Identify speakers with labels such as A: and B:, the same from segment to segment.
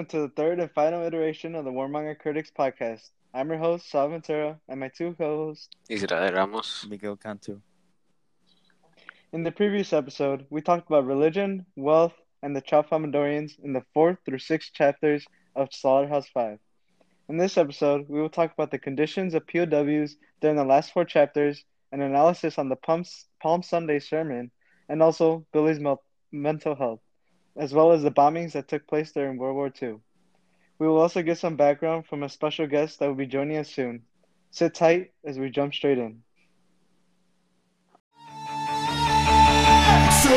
A: welcome to the third and final iteration of the Warmonger Critics podcast. I'm your host, Sal Ventura, and my two co-hosts,
B: Israel Ramos.
C: Miguel Cantu.
A: In the previous episode, we talked about religion, wealth, and the Tralfamadorians in the fourth through sixth chapters of Slaughterhouse 5. In this episode, we will talk about the conditions of POWs during the last four chapters, an analysis on the Palm Sunday sermon, and also Billy's mental health as well as the bombings that took place during World War II. We will also get some background from a special guest that will be joining us soon. Sit tight as we jump straight in. So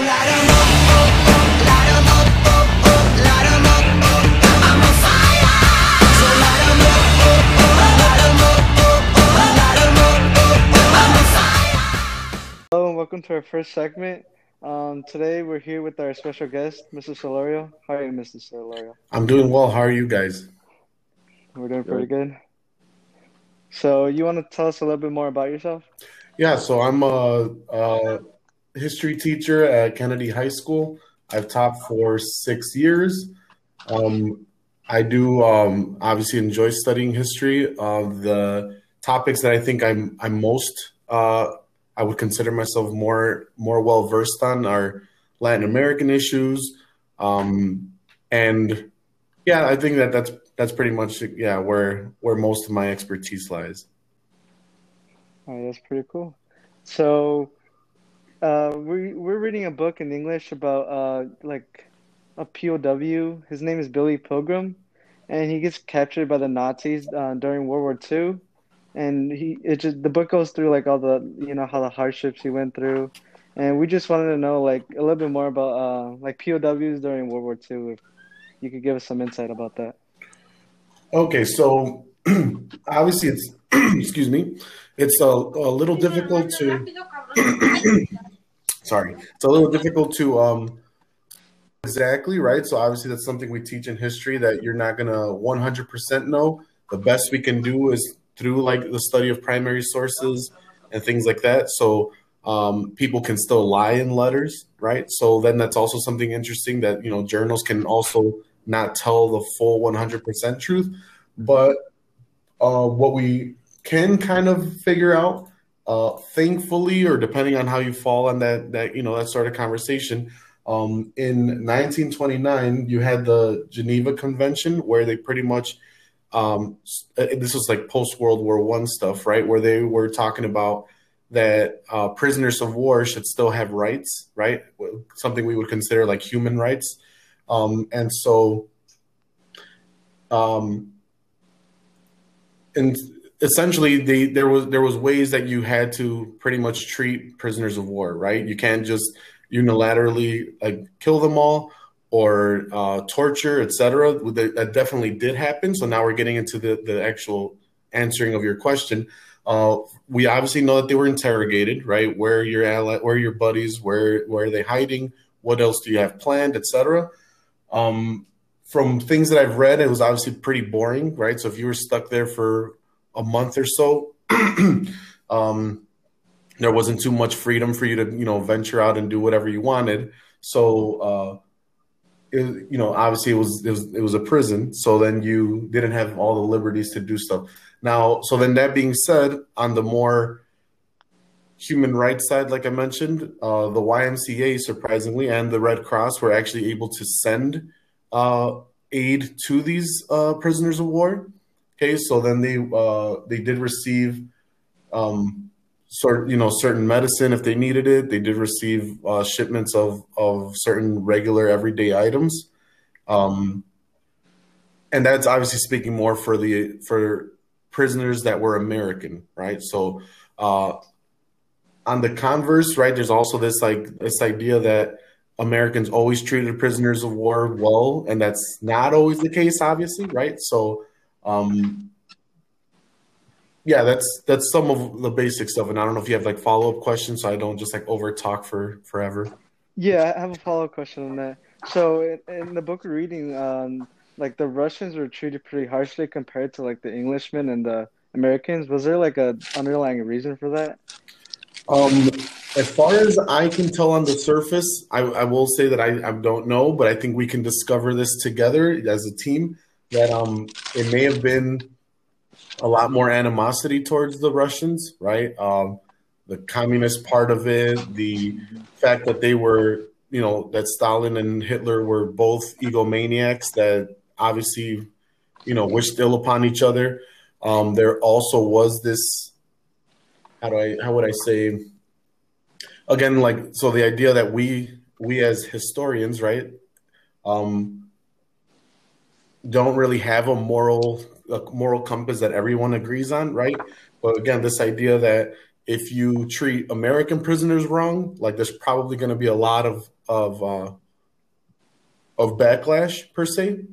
A: Hello and welcome to our first segment um, today we're here with our special guest, Mr. Solorio. How are you, Mr. Solorio?
D: I'm doing well. How are you guys?
A: We're doing pretty good. So, you want to tell us a little bit more about yourself?
D: Yeah, so I'm a, a history teacher at Kennedy High School. I've taught for six years. Um, I do um, obviously enjoy studying history. Of the topics that I think I'm I'm most uh, I would consider myself more more well versed on are Latin American issues, um, and yeah, I think that that's that's pretty much yeah where where most of my expertise lies.
A: Oh, that's pretty cool. So, uh, we we're reading a book in English about uh like a POW. His name is Billy Pilgrim, and he gets captured by the Nazis uh, during World War II and he it just the book goes through like all the you know how the hardships he went through and we just wanted to know like a little bit more about uh like POWs during World War II if you could give us some insight about that.
D: Okay, so obviously it's excuse me, it's a, a little difficult to sorry, it's a little difficult to um exactly right. So obviously that's something we teach in history that you're not gonna 100% know. The best we can do is through like the study of primary sources and things like that. So um, people can still lie in letters, right? So then that's also something interesting that you know journals can also not tell the full 100% truth, but uh, what we can kind of figure out, uh, thankfully, or depending on how you fall on that that you know that sort of conversation. Um, in 1929, you had the Geneva Convention, where they pretty much um, uh, this was like post World War One stuff, right? Where they were talking about that uh, prisoners of war should still have rights, right? Something we would consider like human rights. Um, and so, um, and essentially, they, there was there was ways that you had to pretty much treat prisoners of war, right? You can't just unilaterally like kill them all or uh, torture, etc. That definitely did happen. So now we're getting into the, the actual answering of your question. Uh, we obviously know that they were interrogated, right? Where are your ally, where are your buddies? Where where are they hiding? What else do you have planned, etc. Um, from things that I've read, it was obviously pretty boring, right? So if you were stuck there for a month or so, um, there wasn't too much freedom for you to, you know, venture out and do whatever you wanted. So uh, it, you know, obviously it was it was it was a prison, so then you didn't have all the liberties to do stuff. Now, so then that being said, on the more human rights side, like I mentioned, uh, the YMCA surprisingly and the Red Cross were actually able to send uh, aid to these uh, prisoners of war. Okay, so then they uh, they did receive um, sort you know certain medicine if they needed it. They did receive uh, shipments of of certain regular everyday items, um, and that's obviously speaking more for the for prisoners that were American, right? So. Uh, on the converse, right, there's also this like this idea that Americans always treated prisoners of war well, and that's not always the case, obviously, right? So, um, yeah, that's that's some of the basic stuff, and I don't know if you have like follow up questions, so I don't just like over talk for forever.
A: Yeah, I have a follow up question on that. So in, in the book we're reading, um, like the Russians were treated pretty harshly compared to like the Englishmen and the Americans. Was there like a underlying reason for that?
D: Um, as far as I can tell on the surface, I, I will say that I, I, don't know, but I think we can discover this together as a team. That um, it may have been a lot more animosity towards the Russians, right? Um, the communist part of it, the fact that they were, you know, that Stalin and Hitler were both egomaniacs that obviously, you know, wished ill upon each other. Um, there also was this, how do I, how would I say, again, like, so the idea that we, we as historians, right, um, don't really have a moral, a moral compass that everyone agrees on, right? But again, this idea that if you treat American prisoners wrong, like there's probably going to be a lot of of uh, of backlash per se.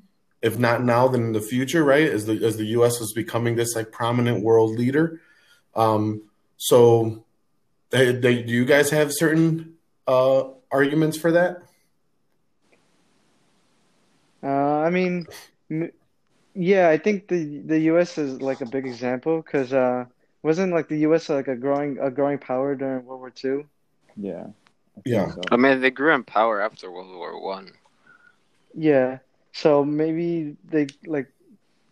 D: If not now, then in the future, right? As the as the U.S. is becoming this like prominent world leader, um, so they, they, do you guys have certain uh, arguments for that?
A: Uh, I mean, yeah, I think the the U.S. is like a big example because. Uh, wasn't like the U.S. like a growing a growing power during World War II?
B: Yeah.
D: I yeah.
C: So. I mean, they grew in power after World War One.
A: Yeah. So maybe they like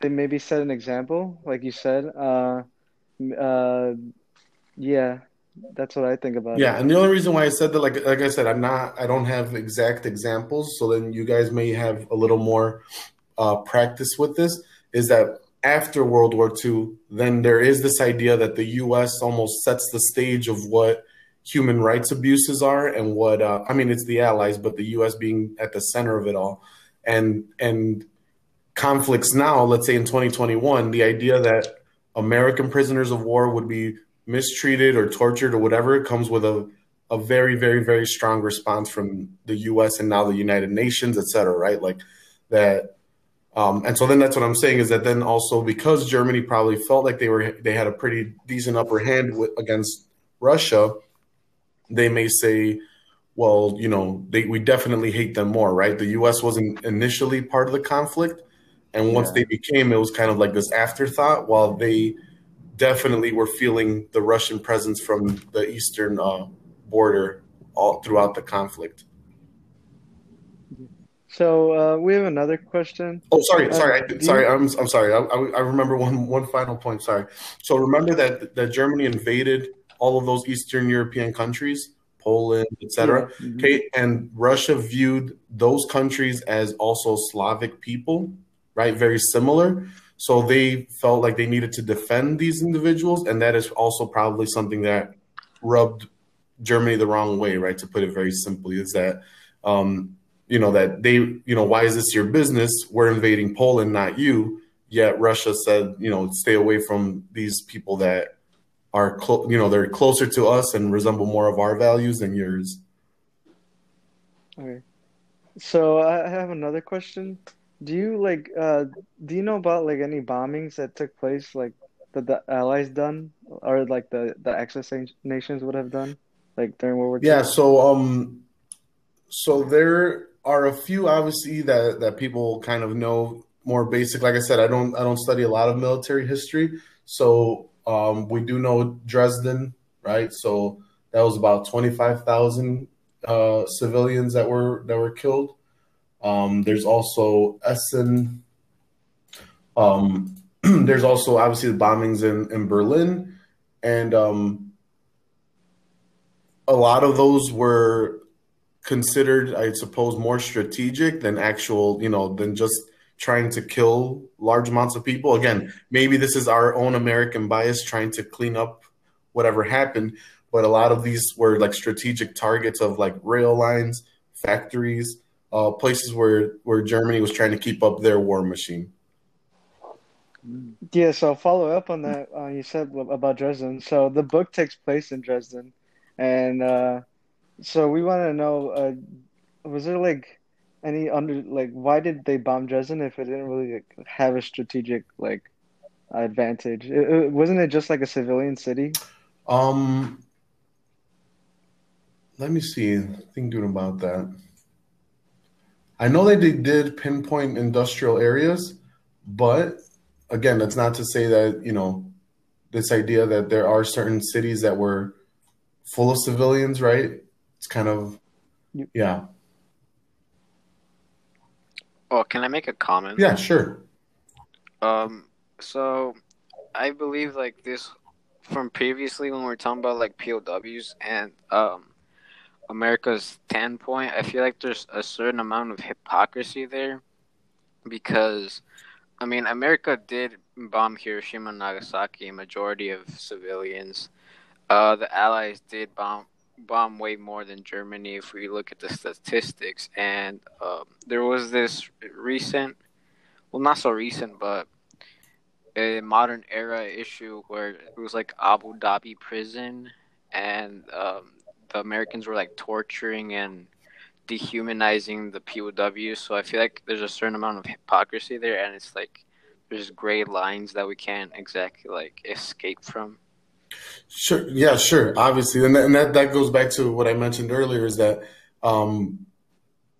A: they maybe set an example, like you said. Uh, uh, yeah, that's what I think about.
D: Yeah, it. and the only reason why I said that, like, like I said, I'm not, I don't have exact examples, so then you guys may have a little more uh, practice with this. Is that after World War II, then there is this idea that the U.S. almost sets the stage of what human rights abuses are and what uh, I mean, it's the Allies, but the U.S. being at the center of it all, and and conflicts now. Let's say in 2021, the idea that American prisoners of war would be mistreated or tortured or whatever comes with a a very very very strong response from the U.S. and now the United Nations, et cetera. Right, like that um, and so then that's what I'm saying is that then also because Germany probably felt like they were they had a pretty decent upper hand with, against Russia, they may say, well, you know, they, we definitely hate them more, right? The U.S. wasn't initially part of the conflict, and once yeah. they became, it was kind of like this afterthought. While they definitely were feeling the Russian presence from the eastern uh, border all throughout the conflict.
A: So uh, we have another question.
D: Oh, sorry, uh, sorry, I, sorry. You... I'm I'm sorry. I, I, remember one one final point. Sorry. So remember that that Germany invaded all of those Eastern European countries, Poland, etc. Yeah. Mm-hmm. Okay, and Russia viewed those countries as also Slavic people, right? Very similar. So they felt like they needed to defend these individuals, and that is also probably something that rubbed Germany the wrong way, right? To put it very simply, is that um, you know that they you know why is this your business? We're invading poland not you. Yet russia said you know stay away from these people that are clo- you know they're closer to us and resemble more of our values than yours.
A: Okay. So i have another question. Do you like uh do you know about like any bombings that took place like that the allies done or like the the axis nations would have done like during world war
D: II? yeah so um so there are a few obviously that that people kind of know more basic. Like I said, I don't I don't study a lot of military history, so um, we do know Dresden, right? So that was about twenty five thousand uh, civilians that were that were killed. Um, there's also Essen. Um, there's also obviously the bombings in, in Berlin, and um, a lot of those were considered, I suppose, more strategic than actual, you know, than just trying to kill large amounts of people. Again, maybe this is our own American bias trying to clean up whatever happened, but a lot of these were like strategic targets of like rail lines, factories, uh, places where where Germany was trying to keep up their war machine.
A: Yeah, so follow up on that. Uh, you said about Dresden. So the book takes place in Dresden, and uh, so we want to know, uh, was there like any under like why did they bomb Dresden if it didn't really like, have a strategic like advantage? It, it, wasn't it just like a civilian city?
D: Um, let me see. Thinking about that. I know that they did pinpoint industrial areas, but again, that's not to say that you know this idea that there are certain cities that were full of civilians, right? It's kind of yeah.
C: Oh, can I make a comment?
D: Yeah, sure.
C: Um, so I believe like this from previously when we are talking about like POWs and um America's standpoint, I feel like there's a certain amount of hypocrisy there because I mean America did bomb Hiroshima and Nagasaki, a majority of civilians. Uh, the Allies did bomb bomb way more than Germany if we look at the statistics. And um, there was this recent, well, not so recent, but a modern era issue where it was like Abu Dhabi prison, and um, the Americans were like torturing and dehumanizing the POWs. So I feel like there's a certain amount of hypocrisy there, and it's like there's gray lines that we can't exactly like escape from.
D: Sure. Yeah, sure. Obviously. And that, and that, that goes back to what I mentioned earlier is that um,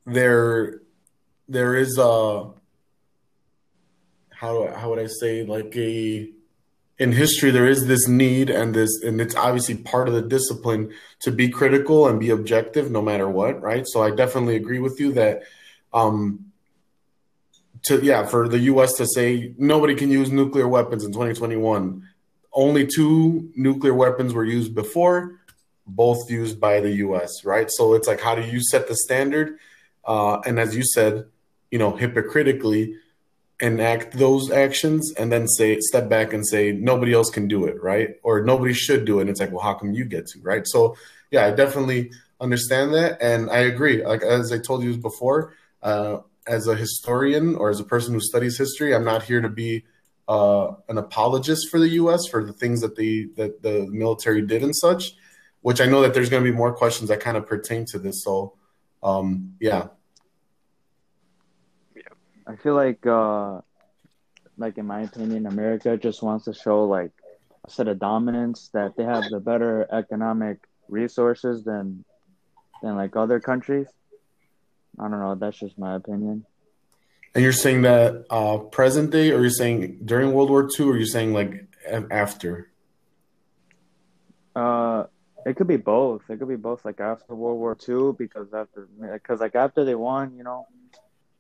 D: there there is a how how would I say like a in history there is this need and this and it's obviously part of the discipline to be critical and be objective no matter what, right? So I definitely agree with you that um to yeah, for the US to say nobody can use nuclear weapons in 2021 only two nuclear weapons were used before, both used by the U.S. Right, so it's like how do you set the standard? Uh, and as you said, you know, hypocritically enact those actions and then say step back and say nobody else can do it, right? Or nobody should do it. And it's like, well, how come you get to, right? So yeah, I definitely understand that, and I agree. Like as I told you before, uh, as a historian or as a person who studies history, I'm not here to be uh, an apologist for the U.S. for the things that the that the military did and such. Which I know that there's going to be more questions that kind of pertain to this. So, um, yeah.
A: I feel like, uh, like in my opinion, America just wants to show like a set of dominance that they have the better economic resources than than like other countries. I don't know. That's just my opinion.
D: And you're saying that uh, present day, or you're saying during World War II, or you're saying like after?
A: Uh, it could be both. It could be both, like after World War II, because after, because like after they won, you know,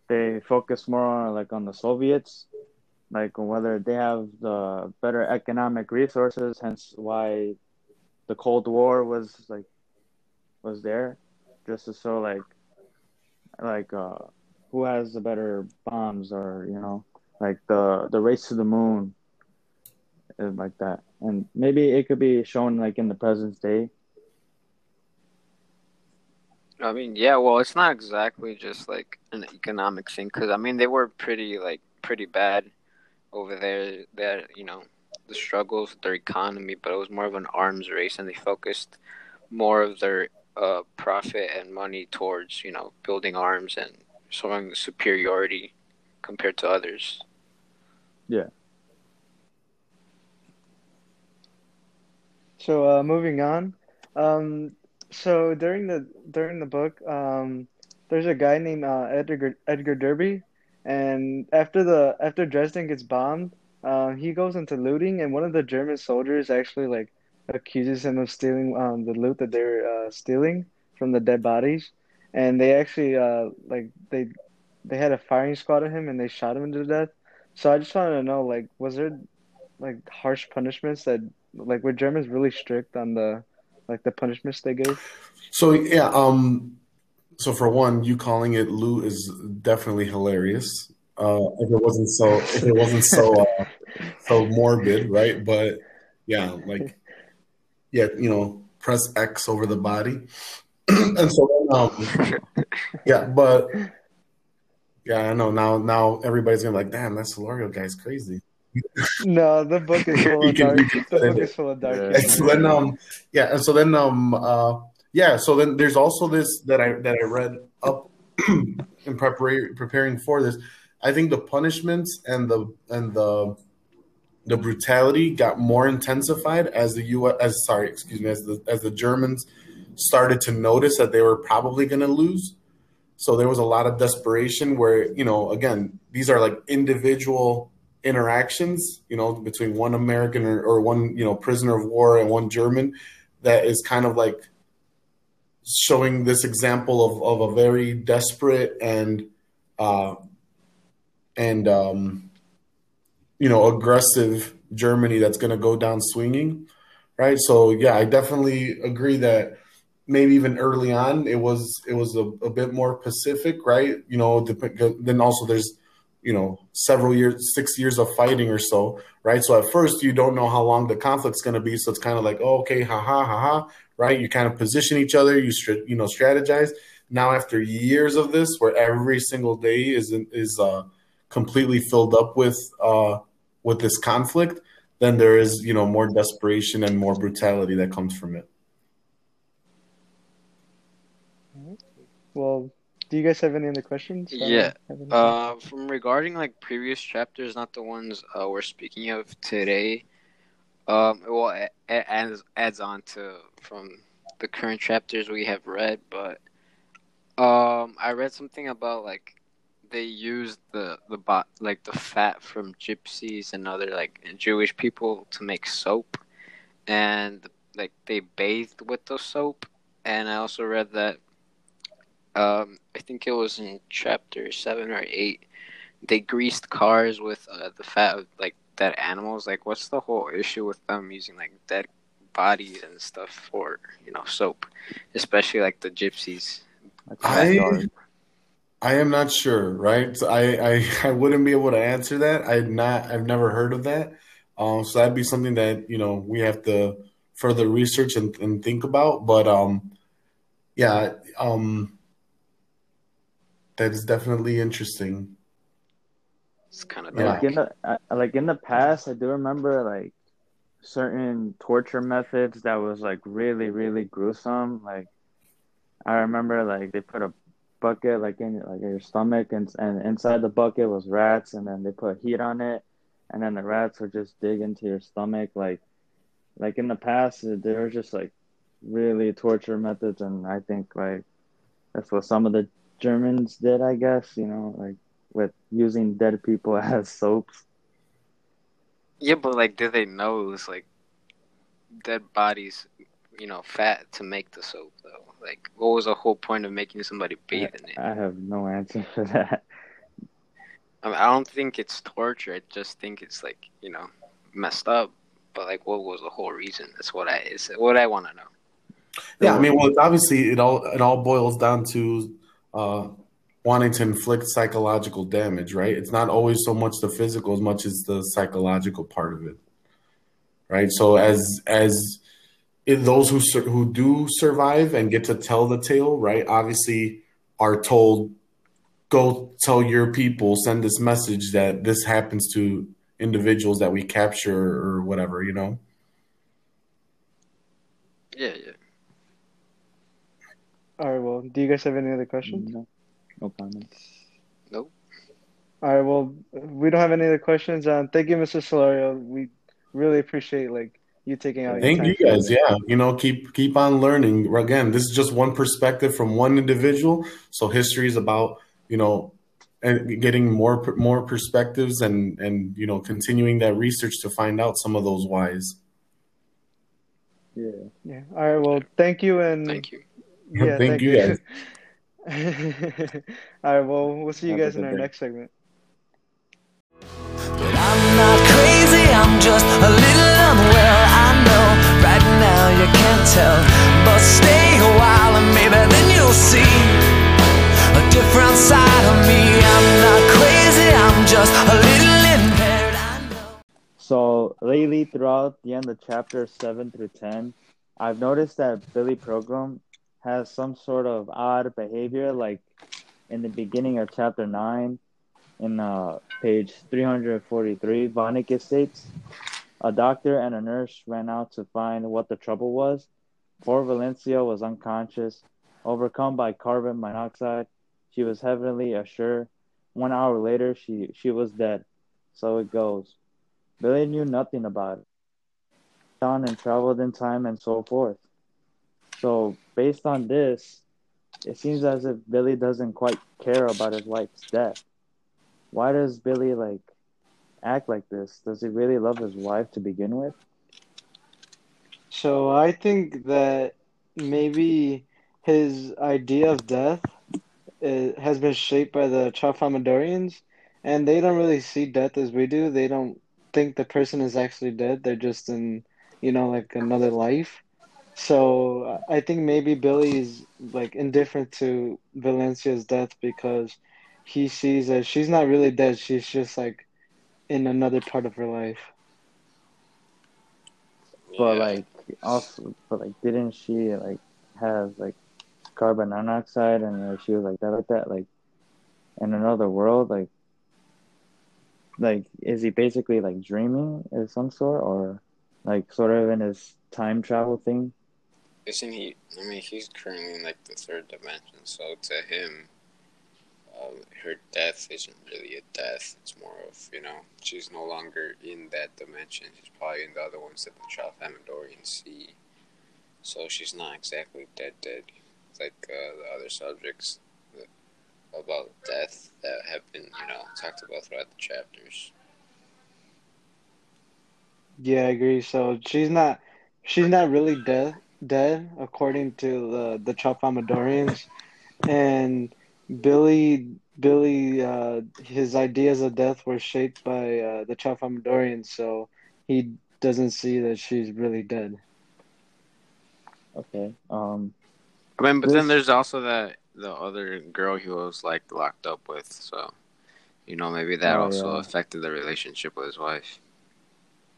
A: they focus more on like on the Soviets, like whether they have the better economic resources, hence why the Cold War was like was there, just to so like like uh who has the better bombs or you know like the the race to the moon like that. And maybe it could be shown like in the present day.
C: I mean yeah well it's not exactly just like an economic thing because i mean they were pretty like pretty bad over there. That you know the struggles with their economy but it was more of an arms race and they focused more of their uh, profit and money towards you know building arms and showing superiority compared to others.
A: Yeah. So uh, moving on, um, so during the during the book, um, there's a guy named uh, Edgar Edgar Derby, and after the after Dresden gets bombed, uh, he goes into looting, and one of the German soldiers actually like accuses him of stealing um, the loot that they're uh, stealing from the dead bodies, and they actually uh like they they had a firing squad of him and they shot him to death. So I just wanted to know like was there like harsh punishments that like were Germans really strict on the like the punishments they gave?
D: So yeah, um so for one, you calling it loot is definitely hilarious. Uh if it wasn't so if it wasn't so uh, so morbid, right? But yeah, like yeah, you know, press X over the body. and so um, yeah, but yeah, I know now. Now everybody's gonna be like, "Damn, that Solorio guy's crazy."
A: no, the book is full of dark. The book is full of dark.
D: Yeah. so then, um, yeah, and so then, um, uh, yeah, so then there's also this that I that I read up in preparing preparing for this. I think the punishments and the and the the brutality got more intensified as the U. as sorry, excuse me, as the as the Germans started to notice that they were probably going to lose. So there was a lot of desperation where, you know, again, these are like individual interactions, you know, between one American or, or one, you know, prisoner of war and one German. that is kind of like showing this example of, of a very desperate and uh, and um, you know aggressive Germany that's going to go down swinging, right? So yeah, I definitely agree that maybe even early on it was it was a, a bit more pacific, right? You know, then also there's you know several years, six years of fighting or so, right? So at first you don't know how long the conflict's going to be, so it's kind of like oh, okay, ha ha ha ha, right? You kind of position each other, you you know strategize. Now after years of this, where every single day is is uh, completely filled up with uh, with this conflict, then there is you know more desperation and more brutality that comes from it.
A: Well, do you guys have any other questions?
C: Yeah. Uh, from regarding like previous chapters, not the ones uh, we're speaking of today. Um, well, it, adds adds on to from the current chapters we have read, but um, I read something about like they used the the bot like the fat from gypsies and other like Jewish people to make soap, and like they bathed with the soap. And I also read that um, I think it was in chapter seven or eight. They greased cars with uh, the fat of like dead animals. Like, what's the whole issue with them using like dead bodies and stuff for you know soap, especially like the gypsies?
D: I I am not sure, right? I, I I wouldn't be able to answer that. I not I've never heard of that. Um, so that'd be something that you know we have to further research and, and think about. But um, yeah, um, that is definitely interesting.
C: It's kind of
B: like in the like in the past. I do remember like certain torture methods that was like really really gruesome. Like I remember like they put a bucket like in like in your stomach and and inside the bucket was rats and then they put heat on it and then the rats would just dig into your stomach like like in the past uh, there were just like really torture methods and I think like that's what some of the Germans did I guess you know like with using dead people as soaps
C: yeah but like did they know it was like dead bodies you know fat to make the soap though like, what was the whole point of making somebody bathe in it?
B: I have no answer for that.
C: I, mean, I don't think it's torture. I just think it's like you know messed up. But like, what was the whole reason? That's what I is what I want to know.
D: Yeah, I mean, well, obviously, it all it all boils down to uh, wanting to inflict psychological damage, right? It's not always so much the physical as much as the psychological part of it, right? So as as those who who do survive and get to tell the tale, right? Obviously, are told, go tell your people, send this message that this happens to individuals that we capture or whatever, you know.
C: Yeah, yeah.
A: All right. Well, do you guys have any other questions?
B: No, no comments.
C: Nope.
A: All right. Well, we don't have any other questions. Um, thank you, Mr. Solorio. We really appreciate like you taking out.
D: Thank you guys. Yeah, you know, keep keep on learning. Again, this is just one perspective from one individual. So history is about you know, and getting more more perspectives and and you know continuing that research to find out some of those whys.
B: Yeah.
A: Yeah. All right. Well, thank you and
C: thank you.
A: Yeah.
D: thank, thank you. Guys.
A: All right. Well, we'll see you guys in our day. next segment. But I'm not crazy. I'm just a little unwell. I know right now you can't tell, but stay a while and maybe then you'll see a different side of me. I'm not crazy. I'm just a little impaired.
B: So lately, throughout the end of chapter seven through ten, I've noticed that Billy Pilgrim has some sort of odd behavior, like in the beginning of chapter nine in uh, page 343, Vonnegut states, a doctor and a nurse ran out to find what the trouble was. Poor Valencia was unconscious, overcome by carbon monoxide. She was heavily assured. One hour later, she, she was dead. So it goes. Billy knew nothing about it. On and traveled in time and so forth. So, based on this, it seems as if Billy doesn't quite care about his wife's death why does Billy like act like this? Does he really love his wife to begin with?
A: So I think that maybe his idea of death uh, has been shaped by the Tralfamadorians, and they don't really see death as we do. They don't think the person is actually dead. They're just in, you know, like another life. So I think maybe Billy is like indifferent to Valencia's death because he sees that she's not really dead. She's just like in another part of her life.
B: But like also, but like didn't she like have like carbon monoxide and like, she was like that like that like in another world like like is he basically like dreaming of some sort or like sort of in his time travel thing?
C: Isn't he? I mean, he's currently in like the third dimension, so to him, um, her death isn't really a death. It's more of you know she's no longer in that dimension. She's probably in the other ones that the Child Amadorians see. So she's not exactly dead, dead, like uh, the other subjects about death that have been you know talked about throughout the chapters.
A: Yeah, I agree. So she's not she's not really dead dead according to the the Tralfamadorians, and Billy Billy uh, his ideas of death were shaped by uh, the Tralfamadorians, so he doesn't see that she's really dead.
B: Okay. Um.
C: I mean, but then there's also that the other girl he was like locked up with. So, you know, maybe that
B: Oh,
C: also
B: yeah.
C: affected the relationship with his wife.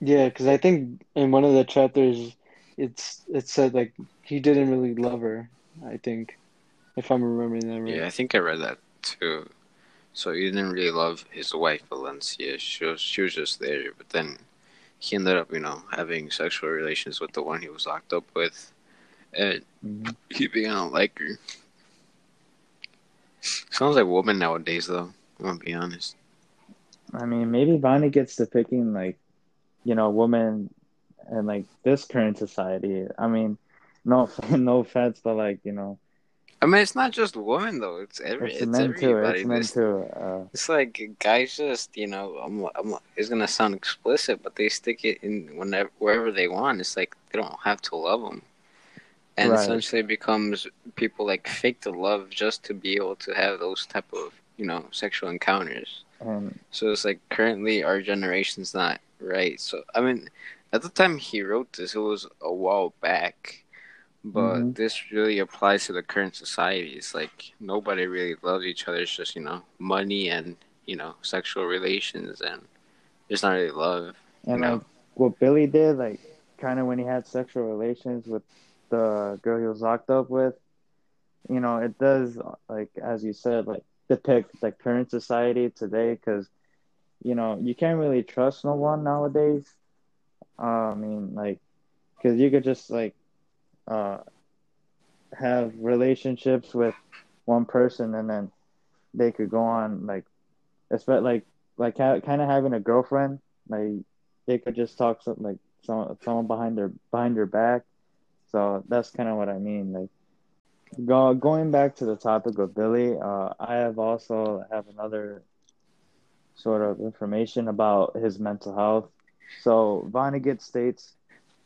A: Yeah, because I think in one of the chapters, it's it said like he didn't really love her. I think, if I'm remembering that right.
C: Yeah, I think I read that too. So he didn't really love his wife Valencia. She was she was just there, but then he ended up, you know, having sexual relations with the one he was locked up with, and he began to like her. Sounds like woman nowadays, though. I'm gonna be honest.
B: I mean, maybe Bonnie gets to picking like, you know, women and like this current society. I mean, no, no offense, but like you know,
C: I mean, it's not just women though. It's every
B: it's
C: it's,
B: men too.
C: everybody.
B: It's men too. Uh,
C: It's like guys just you know I'm, I'm it's gonna sound explicit, but they stick it in whenever wherever they want. It's like they don't have to love them, and
B: Right.
C: essentially becomes people like fake the love just to be able to have those type of you know sexual encounters.
B: and
C: So it's like currently our generation's not right. So I mean, at the time he wrote this, it was a while back. But
B: Mhm.
C: this really applies to the current society. It's like nobody really loves each other. It's just you know money and you know sexual relations, and there's not really love.
B: and like what Billy did, like kind of when he had sexual relations with the girl he was locked up with, you know, it does like as you said, like depict the current society today because you know you can't really trust no one nowadays. Uh, I mean, like, because you could just like uh have relationships with one person and then they could go on like, especially like like kind of having a girlfriend like they could just talk some like some someone behind their behind your back. So that's kind of what I mean. Like go, going back to the topic of Billy, uh, I have also have another sort of information about his mental health. So Vonnegut states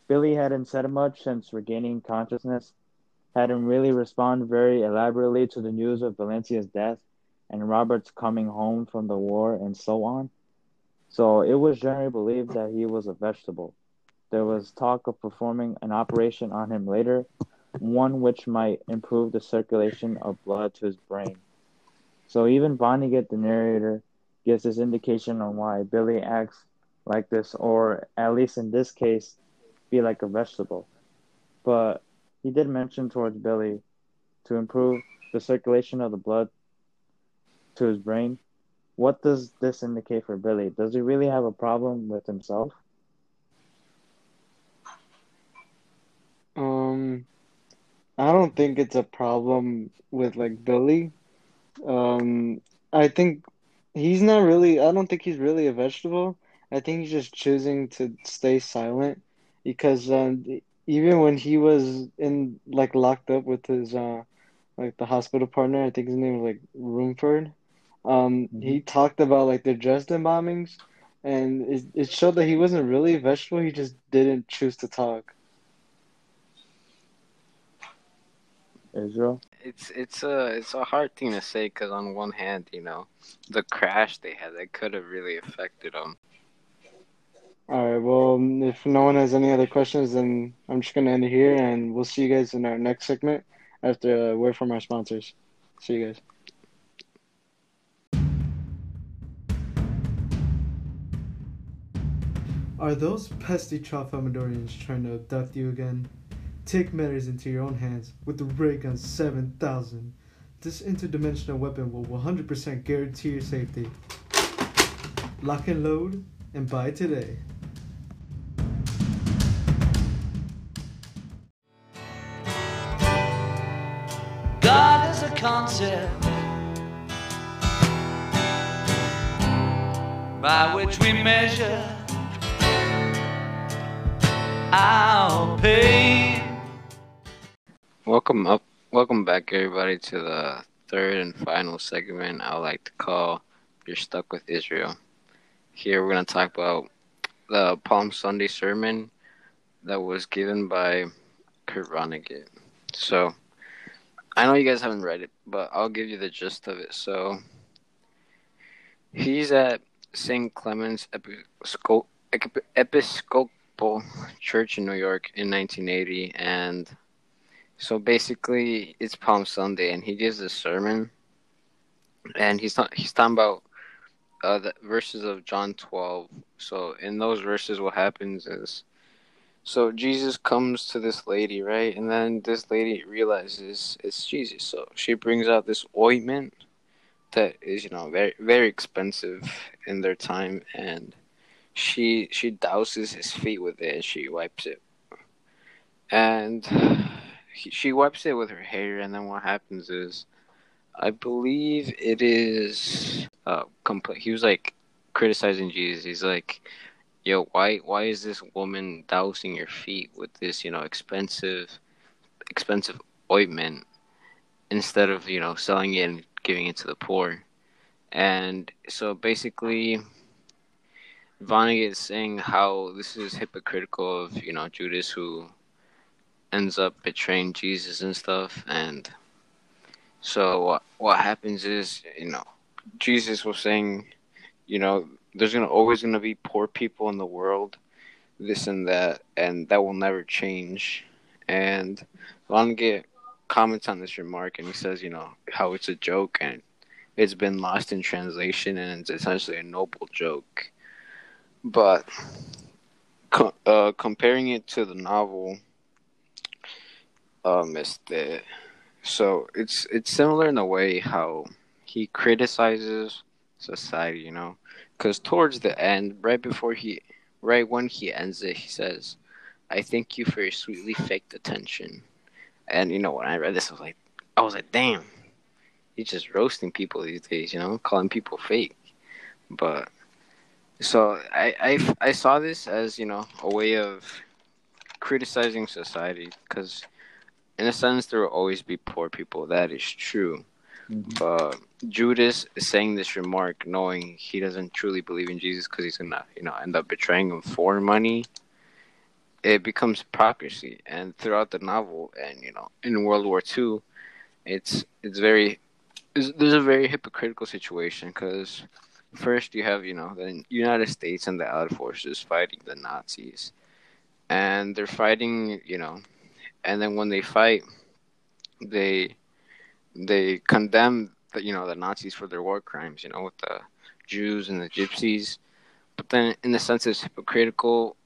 B: Billy hadn't said much since regaining consciousness, hadn't really responded very elaborately to the news of Valencia's death and Robert's coming home from the war and so on. So it was generally believed that he was a vegetable. There was talk of performing an operation on him later, one which might improve the circulation of blood to his brain. So even Vonnegut, the narrator, gives this indication on why Billy acts like this, or at least in this case, be like a vegetable. But he did mention towards Billy to improve the circulation of the blood to his brain. What does this indicate for Billy? Does he really have a problem with himself?
A: Um, I don't think it's a problem with like Billy. Um, I think he's not really, I don't think he's really a vegetable. I think he's just choosing to stay silent because um, even when he was in like locked up with his uh like the hospital partner, I think his name was like Rumfoord. Um, he talked about like the Dresden bombings, and it, it showed that he wasn't really a vegetable. He just didn't choose to talk.
B: Israel?
C: It's it's a it's a hard thing to say because on one hand, you know, the crash they had that could have really affected them.
A: All right. Well, um, if no one has any other questions, then I'm just gonna end it here, and we'll see you guys in our next segment after uh, a word from our sponsors. See you guys. Are those pesky Tralfamadorians trying to abduct you again? Take matters into your own hands with the Ray Gun 7000. This interdimensional weapon will 100% guarantee your safety. Lock and load and buy today.
E: Concept by which we measure our pain.
C: Welcome up, welcome back, everybody, to the third and final segment. I would like to call "You're Stuck with Israel." Here, we're going to talk about the Palm Sunday sermon that was given by Kurt Vonnegut. So, I know you guys haven't read it, but I'll give you the gist of it. So, he's at St. Clement's Episcopal, Church in New York in 1980, and so basically it's Palm Sunday, and he gives a sermon, and he's not he's talking about uh, the verses of John 12. So in those verses, what happens is, so Jesus comes to this lady, right, and then this lady realizes it's Jesus, so she brings out this ointment that is, you know, very very expensive in their time, and she she douses his feet with it and she wipes it. And he, she wipes it with her hair. And then what happens is i believe it is uh compl- he was like criticizing jesus. He's like yo why why is this woman dousing your feet with this you know expensive expensive ointment instead of you know selling it and giving it to the poor? And so basically Vonnegut is saying how this is hypocritical of you know Judas who ends up betraying Jesus and stuff, and so what what happens is you know Jesus was saying you know there's gonna always gonna be poor people in the world, this and that, and that will never change, and Vonnegut comments on this remark and he says you know how it's a joke and it's been lost in translation and it's essentially a noble joke. But co- uh, comparing it to the novel, um, este, so it's it's similar in a way how he criticizes society, you know, because towards the end, right before he, right when he ends it, he says, "I thank you for your sweetly faked attention," and you know when I read this, I was like, I was like, damn, he's just roasting people these days, you know, calling people fake, but so I, I I saw this as you know a way of criticizing society because in a sense there will always be poor people. That is true. But Judas is saying this remark knowing he doesn't truly believe in Jesus because he's gonna you know end up betraying him for money. It becomes hypocrisy. And throughout the novel and you know in World War II it's it's very there's, there's a very hypocritical situation because first you have you know the United States and the Allied forces fighting the Nazis, and they're fighting you know, and then when they fight, they they condemn the you know the Nazis for their war crimes, you know, with the Jews and the Gypsies, but then in the sense it's hypocritical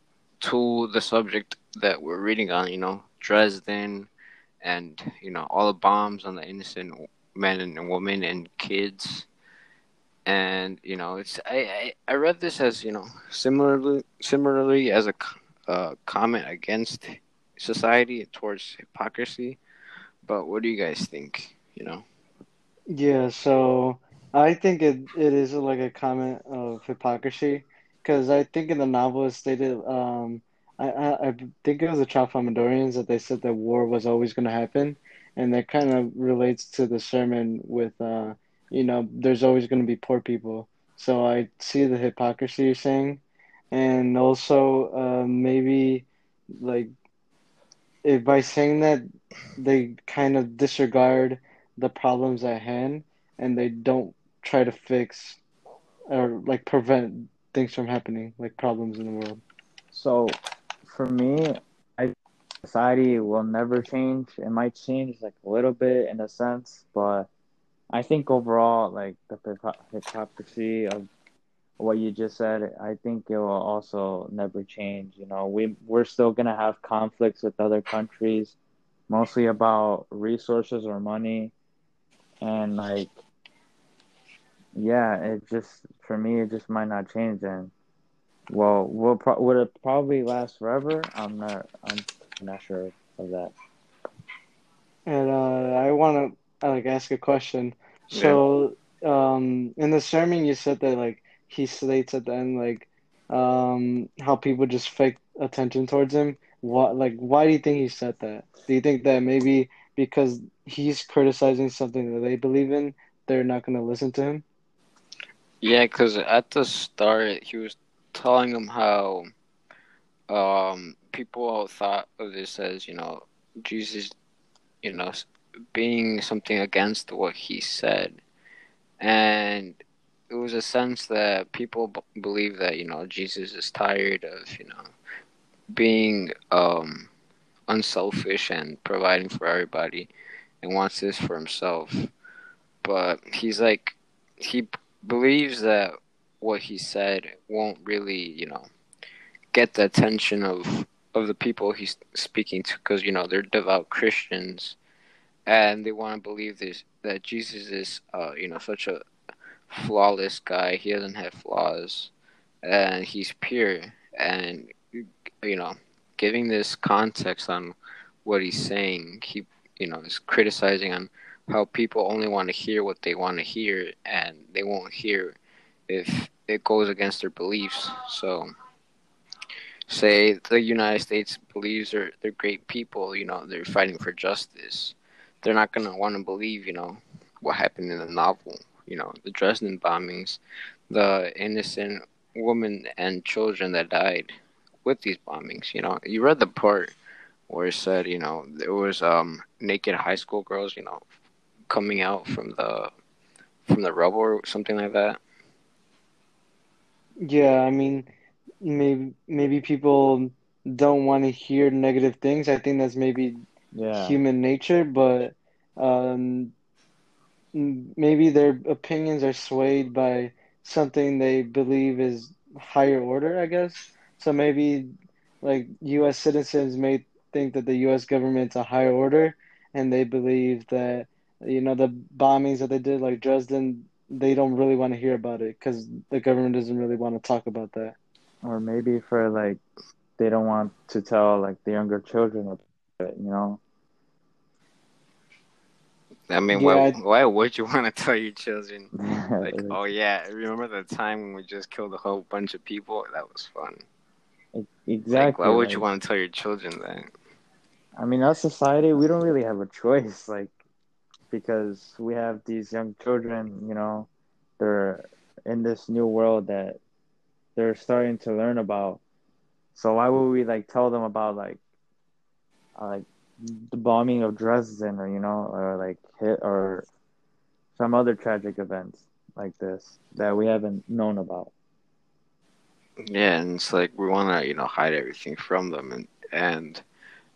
C: to the subject that we're reading on, you know, Dresden, and you know all the bombs on the innocent men and women and kids. And you know it's I, I i read this as you know similarly similarly as a uh, comment against society towards hypocrisy. But what do you guys think you know
A: Yeah, so I think it, it is like a comment of hypocrisy because I think in the novel it stated, um, I, I, think it was the Tralfamadorians that they said that war was always going to happen, and that kind of relates to the sermon with, uh, you know, there's always going to be poor people. So I see the hypocrisy you're saying, and also uh, maybe like if by saying that they kind of disregard the problems at hand and they don't try to fix or like prevent things from happening, like problems in the world.
B: So, for me, I society will never change. It might change like a little bit in a sense, but I think overall, like the hypocrisy of what you just said, I think it will also never change. You know, we we're still gonna have conflicts with other countries, mostly about resources or money, and like, yeah, it just for me, it just might not change. And well, will pro- would it probably last forever? I'm not. I'm not sure of that.
A: And uh, I want to like ask a question. So, um, in the sermon, you said that like he states at the end like um, how people just fake attention towards him. What like why do you think he said that? Do you think that maybe because he's criticizing something that they believe in, they're not going to listen to him?
C: Yeah, because at the start he was telling them how um, people thought of this as you know Jesus, you know, being something against what he said, and it was a sense that people b- believe that you know Jesus is tired of you know being um, unselfish and providing for everybody, and wants this for himself. But he's like he believes that what he said won't really you know get the attention of of the people he's speaking to because you know they're devout Christians and they want to believe this that Jesus is uh, you know such a flawless guy. He doesn't have flaws, and he's pure. And you know, giving this context on what he's saying, he you know is criticizing on how people only want to hear what they want to hear, and they won't hear if it goes against their beliefs. So. Say the United States believes they're they're great people, you know, they're fighting for justice. They're not gonna want to believe, you know, what happened in the novel you know, the Dresden bombings, the innocent women and children that died with these bombings. You know, you read the part where it said, you know, there was um naked high school girls, you know, coming out from the from the rubble or something like that.
A: Yeah, I mean, maybe maybe people don't want to hear negative things. I think that's maybe
B: Yeah.
A: human nature, but um, maybe their opinions are swayed by something they believe is higher order, I guess. So maybe like U.S. citizens may think that the U.S. government's a higher order, and they believe that you know the bombings that they did, like Dresden, they don't really want to hear about it because the government doesn't really want to talk about that.
B: Or maybe for like they don't want to tell like the younger children about it, you know.
C: I mean,
A: Yeah,
C: why
A: I-
C: why would you want to tell your children? Like,
B: Like,
C: oh yeah, remember the time when we just killed a whole bunch of people? That was fun.
B: exactly.
C: Like, why would you
B: like-
C: want to tell your children that?
B: I mean, as society, we don't really have a choice, like, because we have these young children, you know, they're in this new world that they're starting to learn about. So why would we like tell them about like, uh, like the bombing of Dresden, or you know, or like hit or some other tragic events like this that we haven't known about?
C: Yeah, and it's like we want to, you know, hide everything from them, and and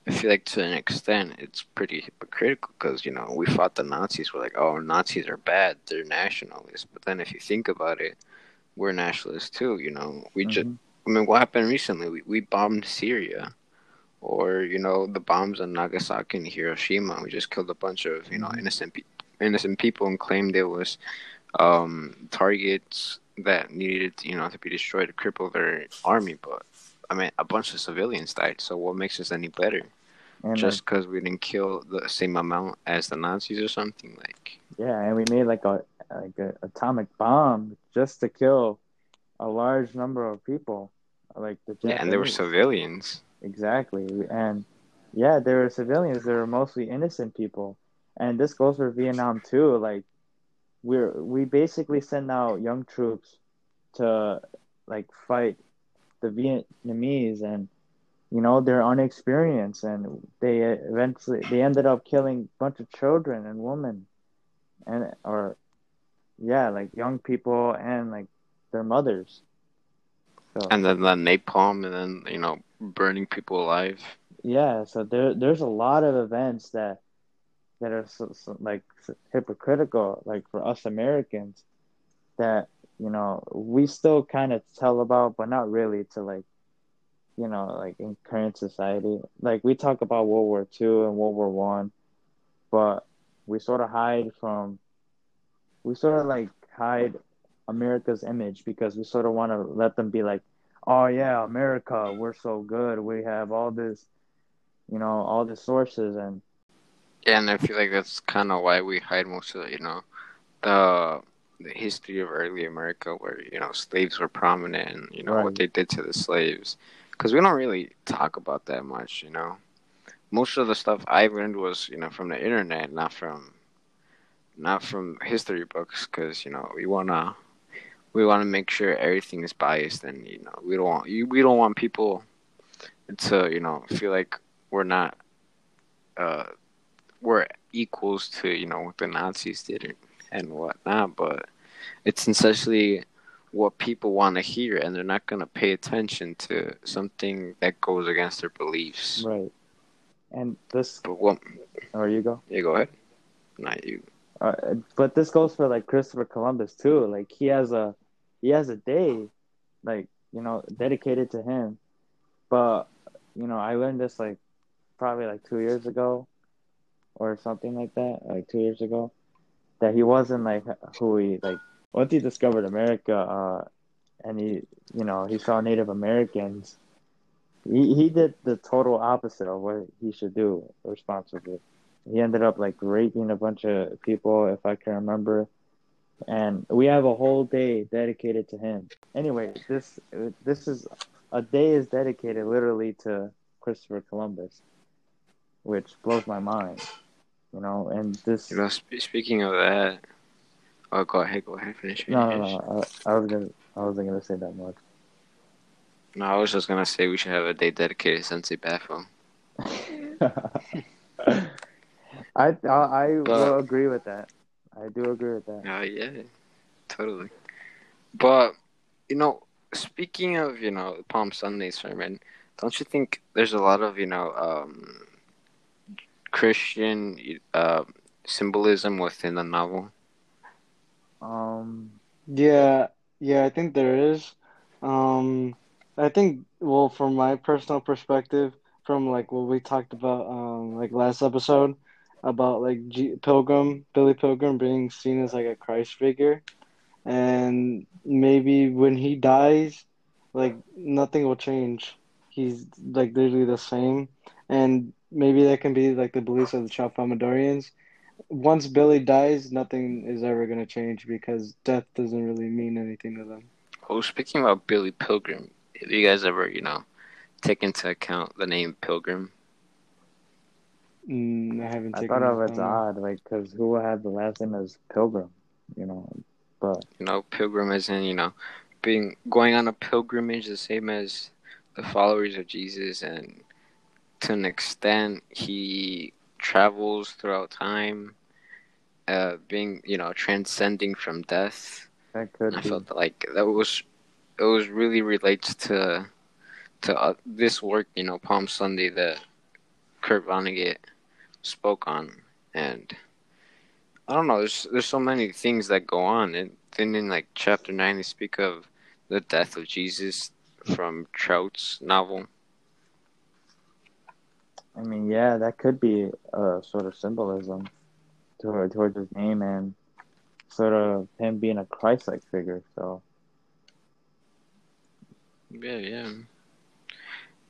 C: I feel like to an extent it's pretty hypocritical because you know we fought the Nazis. We're like, oh, Nazis are bad; they're nationalists. But then if you think about it, we're nationalists too. You know, we just,
B: Mhm.
C: I mean, what happened recently? We we bombed Syria, or you know, the bombs on Nagasaki and Hiroshima. We just killed a bunch of you know
B: Mhm.
C: innocent pe- innocent people and claimed it was um, targets that needed you know to be destroyed to cripple their army. But I mean, a bunch of civilians died. So what makes us any better?
B: And
C: Just because we didn't kill the same amount as the Nazis or something? Like,
B: like, yeah, and we made like a like an atomic bomb just to kill a large number of people, like the
C: yeah, and they were civilians.
B: Exactly. And yeah, they were civilians. They were mostly innocent people. And this goes for Vietnam too. Like we're we basically send out young troops to like fight the Vietnamese and you know they're unexperienced and they eventually they ended up killing a bunch of children and women and or yeah like young people and like their mothers so
C: And then the napalm, and then you know burning people alive.
B: yeah so there there's a lot of events that that are so, so, like hypocritical like for us americans that you know we still kind of tell about but not really to like you know like in current society. Like we talk about world war two and world war one but we sort of hide from we sort of like hide america's image because we sort of want to let them be like oh yeah america we're so good. We have all this you know all the sources. And
C: Yeah, and I feel like that's kind of why we hide most of the, you know, the the history of early America, where you know slaves were prominent, and you know what they did to the slaves, because we don't really talk about that much. You know, most of the stuff I learned was you know from the internet, not from not from history books, because you know we wanna we want to make sure everything is biased, and you know we don't want you we don't want people to you know feel like we're not uh we're equals to you know what the Nazis did and, whatnot, but it's essentially what people want to hear, and they're not gonna pay attention to something that goes against their beliefs.
B: right and this
C: But what?
B: or you go
C: Yeah, go ahead. Not you.
B: Uh, but this goes for like Christopher Columbus too. Like he has a he has a day, like you know, dedicated to him. But you know, I learned this like probably like two years ago, or something like that, like two years ago, that he wasn't like who he like once he discovered America, uh, and he you know he saw Native Americans. He he did the total opposite of what he should do responsibly. He ended up like raping a bunch of people if i can remember. And we have a whole day dedicated to him. Anyway this this is a day is dedicated literally to christopher columbus which blows my mind you know and this
C: You know, sp- speaking of that, oh, go ahead, go ahead, finish.
B: no no no I, I was gonna i wasn't gonna say that much
C: No, I was just gonna say we should have a day dedicated to Sensei Bafo.
B: I I, I
C: But-
B: will agree with that. I do agree with that.
C: Uh, yeah, totally. But you know, speaking of you know Palm Sunday sermon, don't you think there's a lot of you know um, Christian uh, symbolism within the novel?
B: Um,
A: Yeah, yeah, I think there is. Um, I think, well, from my personal perspective, from like what we talked about, um, like last episode about like G Pilgrim, Billy Pilgrim being seen as like a Christ figure, and maybe when he dies, like nothing will change. He's like literally the same, and maybe that can be like the beliefs of the Tralfamadorians once Billy dies, nothing is ever going to change because death doesn't really mean anything to them.
C: Oh, speaking about Billy Pilgrim, have you guys ever you know take into account the name Pilgrim?
A: Mm, I haven't
B: I thought of it's odd, like, because who would have the last name as Pilgrim, you know? But
C: You know, pilgrim is in you know being going on a pilgrimage, the same as the followers of Jesus, and to an extent, he travels throughout time, uh, being you know transcending from death.
B: that could
C: I
B: be.
C: felt like that was it was really relates to to uh, this work, you know, Palm Sunday that Kurt Vonnegut spoke on, and I don't know. There's there's so many things that go on, and then in like chapter nine, they speak of the death of Jesus from Trout's novel.
B: I mean, yeah, that could be a sort of symbolism toward, towards his name and sort of him being a Christ-like figure. So,
C: Yeah, yeah.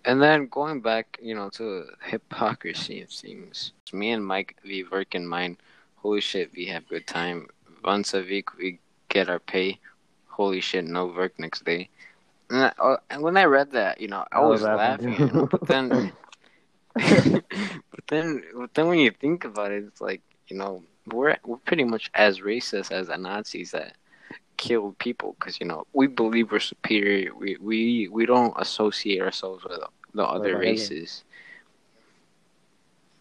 C: And then going back, you know, to hypocrisy of things. Me and Mike, we work in mine. Holy shit, we have good time. Once a week, we get our pay. Holy shit, no work next day. And, I, uh, and when I read that, you know, I, was,
B: laughing
C: laughing. you know, but then, but then, but then when you think about it, it's like you know, we're we're pretty much as racist as the Nazis that killed people because you know we believe we're superior. We we we don't associate ourselves with the other
B: Hitler?
C: races.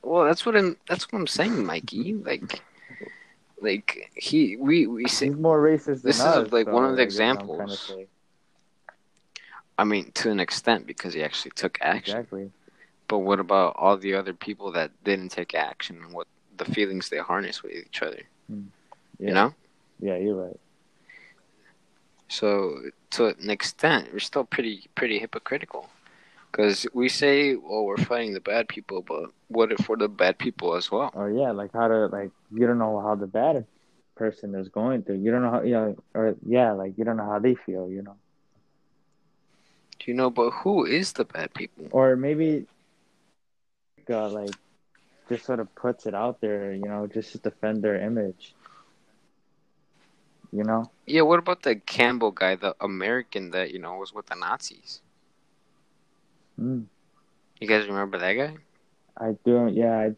C: Well, that's what I'm. That's what I'm saying, Mikey. Like, like he, we, we say.
B: He's more racist than
C: This is,
B: us.
C: like, one of the
B: I guess what I'm trying to
C: examples. I mean, to an extent, because he actually took action.
B: Exactly.
C: But what about all the other people that didn't take action and what the feelings they harness with each other? Hmm.
B: Yeah.
C: You know.
B: Yeah, you're right.
C: So to an extent, we're still pretty pretty hypocritical, because we say, "Well, we're fighting the bad people," but what if we're the bad people as well?
B: Or yeah, like how to like you don't know how the bad person is going through. You don't know how you know, or yeah, like you don't know how they feel. You know,
C: Do you know? But who is the bad people?
B: or maybe uh, like just sort of puts it out there. You know, just to defend their image. You know,
C: Yeah, what about the Campbell guy, the American that you know was with the Nazis?
B: mm.
C: You guys remember that guy?
B: I do. Yeah, I,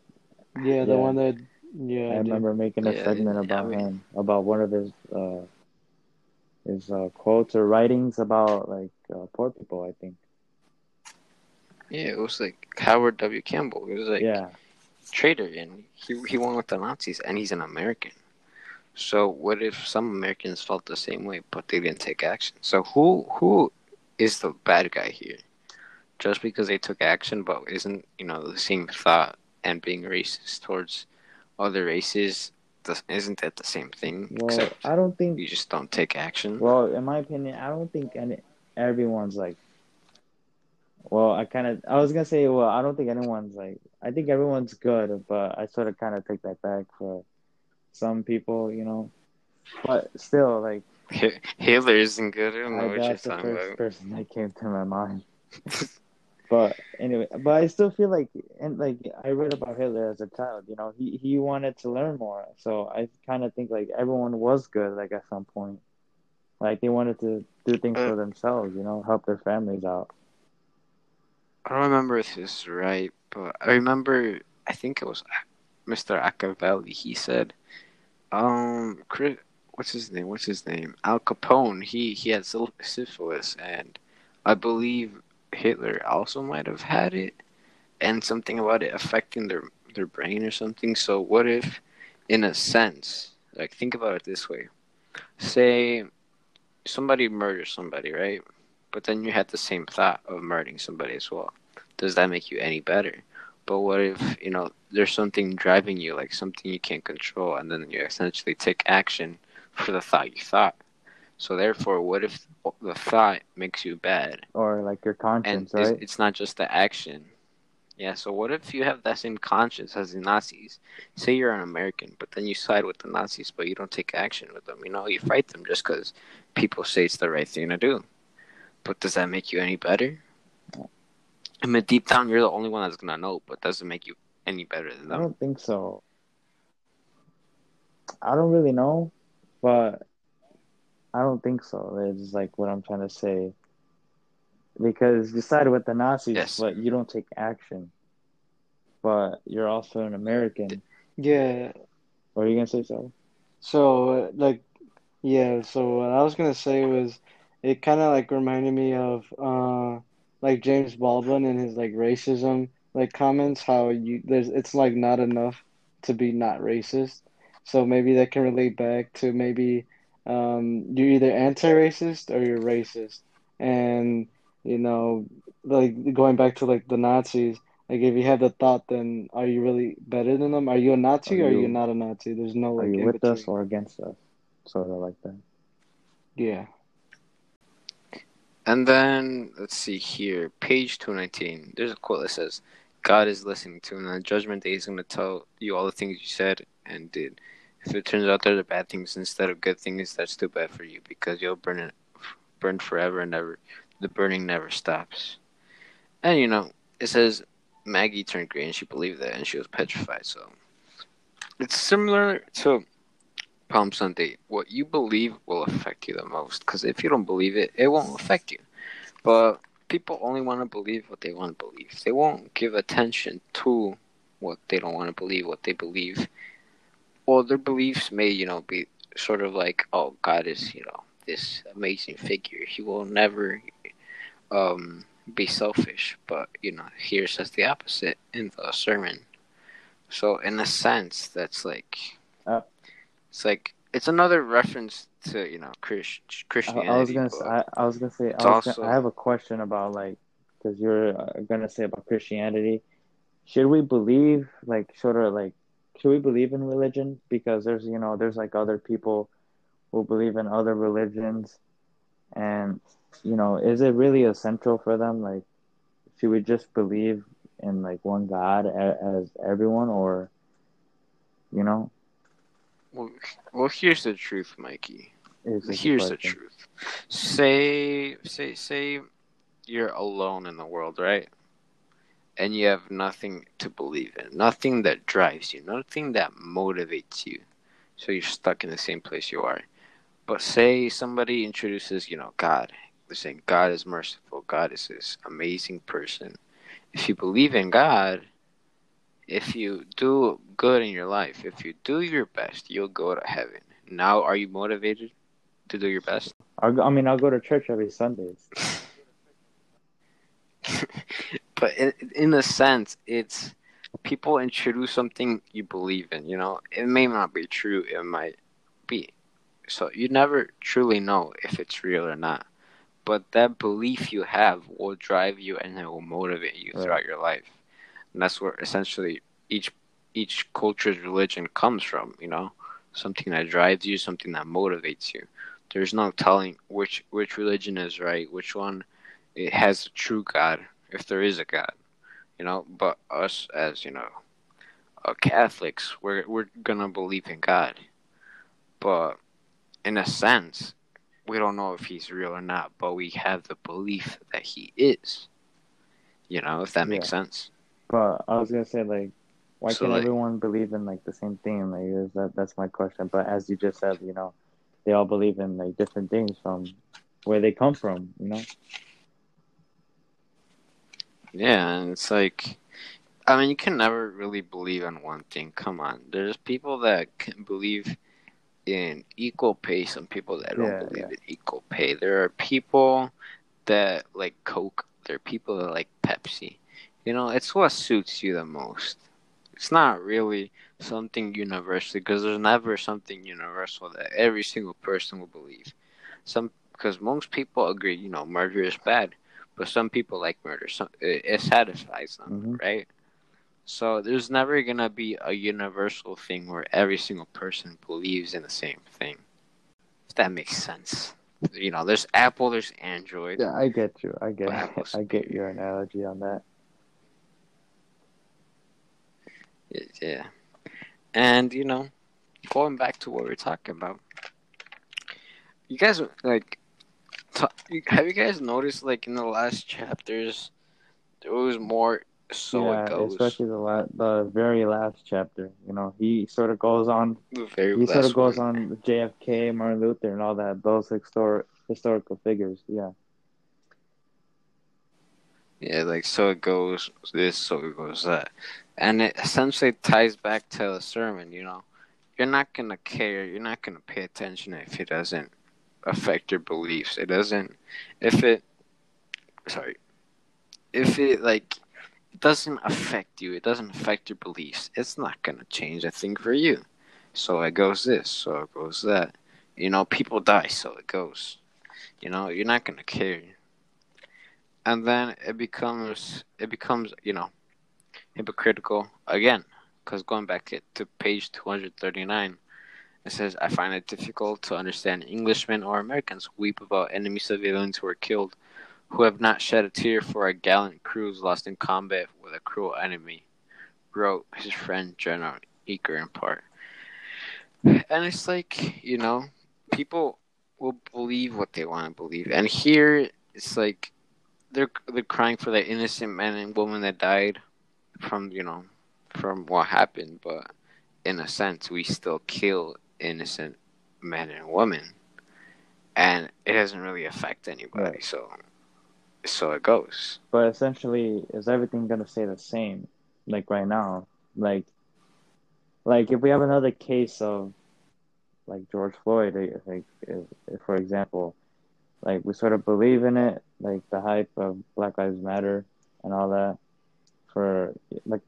A: Yeah, the
B: Yeah.
A: one that. Yeah,
B: I
A: I do.
B: remember making a
C: Yeah,
B: segment
C: yeah, I
B: about
C: mean-
B: him, about one of his uh, his uh, quotes or writings about like uh, poor people. I think.
C: Yeah, it was like Howard W. Campbell. He was like
B: yeah,
C: traitor, and he he went with the Nazis, and he's an American. So what if some Americans felt the same way, but they didn't take action? So who who is the bad guy here? Just because they took action, but isn't you know the same thought and being racist towards other races? Isn't that the same thing?
B: well,
C: Except
B: I don't think
C: you just don't take action.
B: Well, in my opinion, I don't think any everyone's like. Well, I kind of I was gonna say well I don't think anyone's like I think everyone's good, but I sort of kind of take that back for some people, you know. But still, like
C: Hi- Hitler isn't good. I don't know
B: I,
C: what you're
B: that's the first person that came to my mind. but anyway, but I still feel like and like I read about Hitler as a child. You know, he he wanted to learn more, so I kind of think like everyone was good like at some point. Like they wanted to do things
C: Uh,
B: for themselves, you know, help their families out.
C: I don't remember if this is right, but I remember I think it was Mr. Machiavelli. He said, um, Chris, what's his name? What's his name? Al Capone. He he had syphilis, and I believe Hitler also might have had it, and something about it affecting their their brain or something. So what if, in a sense, like think about it this way: say somebody murders somebody, right? But then you had the same thought of murdering somebody as well. Does that make you any better? But what if, you know, there's something driving you, like something you can't control, and then you essentially take action for the thought you thought? So therefore, what if the thought makes you bad?
B: Or like your
C: And
B: conscience,
C: it's,
B: right?
C: it's not just the action. Yeah, so what if you have that same conscience as the Nazis? Say you're an American, but then you side with the Nazis, but you don't take action with them. You know, you fight them just because people say it's the right thing to do. But does that make you any better? I mean, deep down, you're the only one that's gonna know, but does it make you any better than them.
B: I don't think so. I don't really know, but I don't think so. It's like what I'm trying to say. Because you sided with the Nazis,
C: Yes.
B: but you don't take action. But you're also an American.
A: Yeah.
B: What are you gonna say, so?
A: So, uh, like, yeah, so what I was gonna say was it kind of like reminded me of uh like James Baldwin and his like racism like comments how you there's it's like not enough to be not racist. So maybe that can relate back to maybe um you're either anti-racist or you're racist. And you know, like going back to like the Nazis, like if you have the thought then are you really better than them? Are you a Nazi
B: Are
A: or are
B: you-
A: you not a Nazi? There's no
B: Are
A: like
B: you
A: in
B: with us or against us? Sort of like that.
A: Yeah.
C: And then let's see here, page two nineteen. There's a quote that says, "God is listening to, and on Judgment Day, He's going to tell you all the things you said and did. If it turns out they're the bad things instead of good things, that's too bad for you because you'll burn it, burn forever and ever. The burning never stops." And you know, it says Maggie turned green. She believed that, and she was petrified. So it's similar to Palm Sunday. What you believe will affect you the most. Because if you don't believe it, it won't affect you. But people only want to believe what they want to believe. They won't give attention to what they don't want to believe, what they believe. Or their beliefs may, you know, be sort of like, oh, God is, you know, this amazing figure. He will never um, be selfish, but you know, here says the opposite in the sermon. So in a sense, that's like,
B: Uh.
C: It's like it's another reference to you know Chris,
B: I,
C: Christianity.
B: I was gonna say, I, I was gonna say, I, was
C: also-
B: gonna, I have a question about like, because you're uh, gonna say about Christianity. Should we believe like sort of like, should we believe in religion? Because there's you know there's like other people who believe in other religions, and you know is it really essential for them? Like, should we just believe in like one God a- as everyone, or you know,
C: Well, well, here's the truth, Mikey. Here's the truth. Say, say, say, you're alone in the world, right? And you have nothing to believe in, nothing that drives you, nothing that motivates you. So you're stuck in the same place you are. But say somebody introduces, you know, God. They're saying God is merciful. God is this amazing person. If you believe in God, if you do good in your life, if you do your best, you'll go to heaven. Now, are you motivated to do your best?
B: I'll, I mean, I'll go to church every Sunday.
C: but in, in a sense, it's people introduce something you believe in. You know, it may not be true. It might be. So you never truly know if it's real or not. But that belief you have will drive you and it will motivate you
B: Right.
C: throughout your life. And that's where essentially each each culture's religion comes from. You know, something that drives you, something that motivates you. There's no telling which which religion is right, which one it has a true God, if there is a God, you know. But us as you know, uh, Catholics, we're we're gonna believe in God, but in a sense, we don't know if He's real or not. But we have the belief that He is. You know, if that makes sense.
B: But I was gonna say like, why
C: So,
B: can't
C: like-
B: everyone believe in like the same thing? Like is that that's my question. But as you just said, you know, they all believe in like different things from where they come from. You know.
C: Yeah, and it's like, I mean, you can never really believe in one thing. Come on, there's people that can believe in equal pay. Some people that don't
B: Yeah,
C: believe
B: yeah.
C: in equal pay. There are people that like Coke. There are people that like Pepsi. You know, it's what suits you the most. It's not really something universal because there's never something universal that every single person will believe. Some because most people agree, you know, murder is bad but some people like murder. Some it, it satisfies them,
B: Mhm.
C: right? So there's never gonna be a universal thing where every single person believes in the same thing. If that makes sense. You know, there's Apple, there's Android.
B: Yeah, I get you. I get. I get your analogy on that.
C: Yeah. And you know, going back to what we are talking about, you guys like, t- have you guys noticed like in the last chapters, there was more. So
B: yeah,
C: it goes.
B: especially the la- the very last chapter. You know, he sort of goes on.
C: The very
B: He sort of goes
C: one.
B: on JFK, Martin Luther, and all that. Those historic historical figures. Yeah.
C: Yeah, like so it goes this, so it goes that, and it essentially ties back to the sermon. You know, you're not gonna care, you're not gonna pay attention if it doesn't affect your beliefs. It doesn't, if it, sorry, if it like it doesn't affect you, it doesn't affect your beliefs. It's not gonna change a thing for you. So it goes this, so it goes that. You know, people die, so it goes. You know, you're not gonna care and then it becomes it becomes you know hypocritical again because going back to- page 239 it says i find it difficult to understand englishmen or americans weep about enemy civilians who are killed who have not shed a tear for a gallant crews lost in combat with a cruel enemy wrote his friend general Eaker in part. And it's like you know people will believe what they want to believe. And here it's like they're they're crying for that innocent man and woman that died from you know from what happened, but in a sense, we still kill innocent men and women, and it doesn't really affect anybody.
B: Right.
C: So, so it goes.
B: But essentially, is everything gonna stay the same? Like right now, like, like if we have another case of, like George Floyd, eh, like if, if, for example, like we sort of believe in it, like the hype of Black Lives Matter and all that. For like,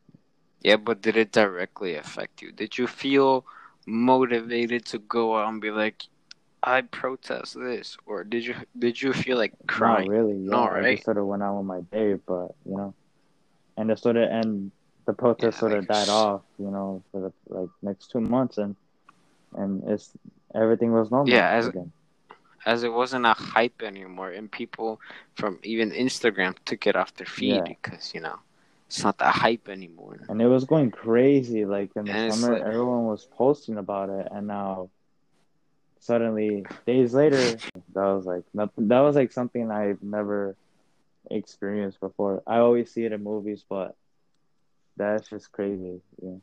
C: Yeah, but did it directly affect you? Did you feel motivated to go out and be like, I protest this, or did you did you feel like crying?
B: not really. Yeah,
C: No,
B: I
C: right?
B: just sort of went out on with my day, but you know, and it sort of and the protest
C: Yeah,
B: sort of died off, you know, for the like next two months, and and it's everything was normal
C: Yeah, as-
B: again.
C: As it wasn't a hype anymore, and people from even Instagram took it off their feed
B: Yeah.
C: because you know it's not that hype anymore.
B: and it was going crazy. Like in the
C: And
B: summer,
C: like-
B: everyone was posting about it, and now suddenly, days later, that was like nothing. That was like something I've never experienced before. I always see it in movies, but that's just crazy. Yeah.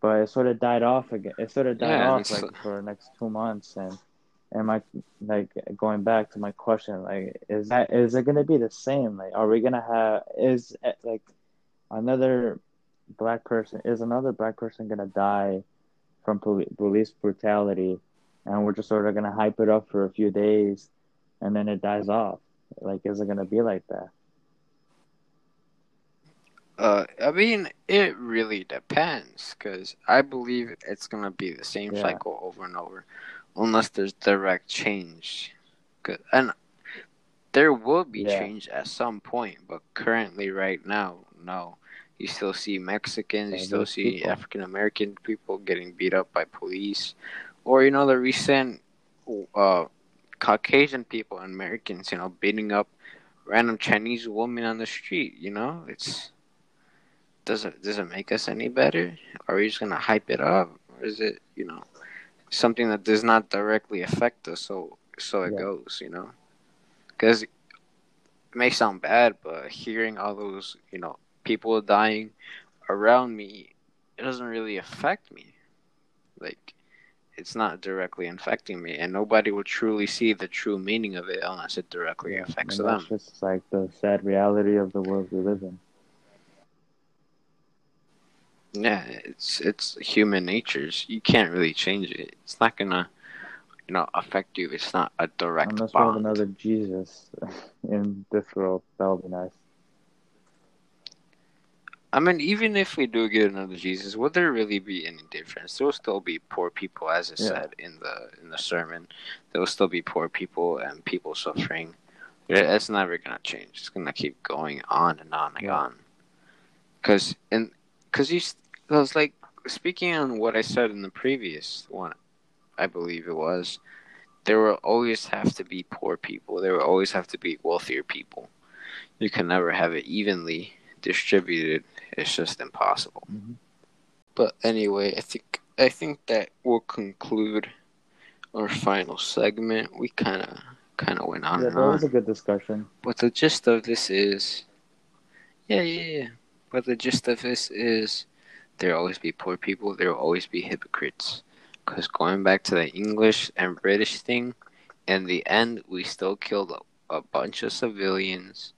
B: But it sort of died off again. It sort of died
C: Yeah,
B: off like for the next two months, and and my like going back to my question, like is that is it gonna be the same? Like, are we gonna have is like another black person is another black person gonna die from poli- police brutality, and we're just sort of gonna hype it up for a few days, and then it dies off? Like, is it gonna be like that?
C: Uh, I mean, it really depends because I believe it's gonna be the same
B: Yeah.
C: cycle over and over, unless there's direct change. And there will be
B: Yeah.
C: change at some point, but currently, right now, no. You still see Mexicans, you still see. African American people getting beat up by police, or you know the recent uh, Caucasian people and Americans, you know, beating up random Chinese women on the street. You know, it's does it does it make us any better? Are we just gonna hype it up, or is it you know something that does not directly affect us? So so it
B: Yeah.
C: goes, you know, because it may sound bad, but hearing all those you know people dying around me, it doesn't really affect me. Like it's not directly affecting me, and nobody will truly see the true meaning of it unless it directly affects
B: and
C: them.
B: that's just like the sad reality of the world we live in.
C: Yeah, it's it's human natures. You can't really change it. It's not gonna, you know, affect you. It's not a direct
B: Unless we have another Jesus in this world, that would be nice.
C: I mean, even if we do get another Jesus, would there really be any difference? There will still be poor people, as I
B: Yeah.
C: said in the in the sermon. There will still be poor people and people suffering. It's never gonna change. It's gonna keep going on and on and
B: Yeah.
C: on. Cause and cause you, I was like speaking on what I said in the previous one, I believe it was. There will always have to be poor people. There will always have to be wealthier people. You can never have it evenly distributed. It's just impossible.
B: Mhm.
C: But anyway, I think I think that will conclude our final segment. We kind of kind of went on
B: Yeah,
C: and
B: that was
C: on.
B: a good discussion.
C: But the gist of this is, yeah, yeah, yeah. But the gist of this is, there will always be poor people. There will always be hypocrites. Because going back to the English and British thing, in the end, we still killed a, a bunch of civilians,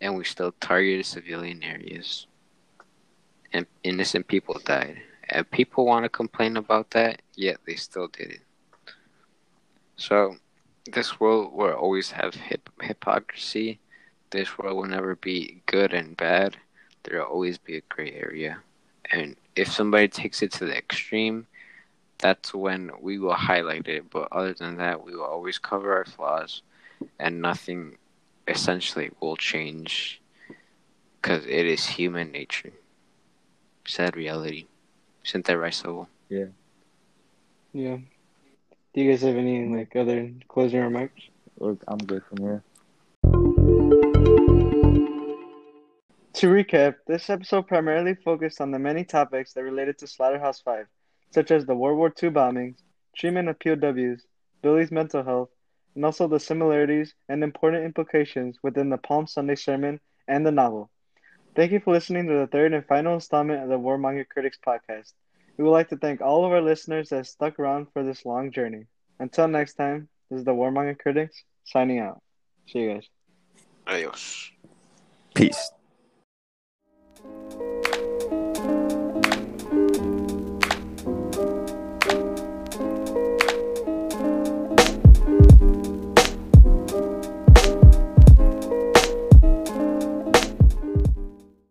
C: and we still targeted civilian areas, and innocent people died. And people want to complain about that, yet they still did it. So, this world will always have hip- hypocrisy. This world will never be good and bad. There will always be a gray area. And if somebody takes it to the extreme, that's when we will highlight it. But other than that, we will always cover our flaws, and nothing essentially will change because it is human nature. Sad reality. Isn't that right, Soul?
A: Yeah. Yeah. Do you guys have any like other closing remarks?
B: Look, I'm good from here.
A: To recap, this episode primarily focused on the many topics that related to Slaughterhouse 5, such as the World War II bombings, treatment of POWs, Billy's mental health, and also the similarities and important implications within the Palm Sunday sermon and the novel. Thank you for listening to the third and final installment of the Warmonger Critics podcast. We would like to thank all of our listeners that stuck around for this long journey. Until next time, this is the Warmonger Critics signing out. See you guys.
C: Adios.
F: Peace. Thank you.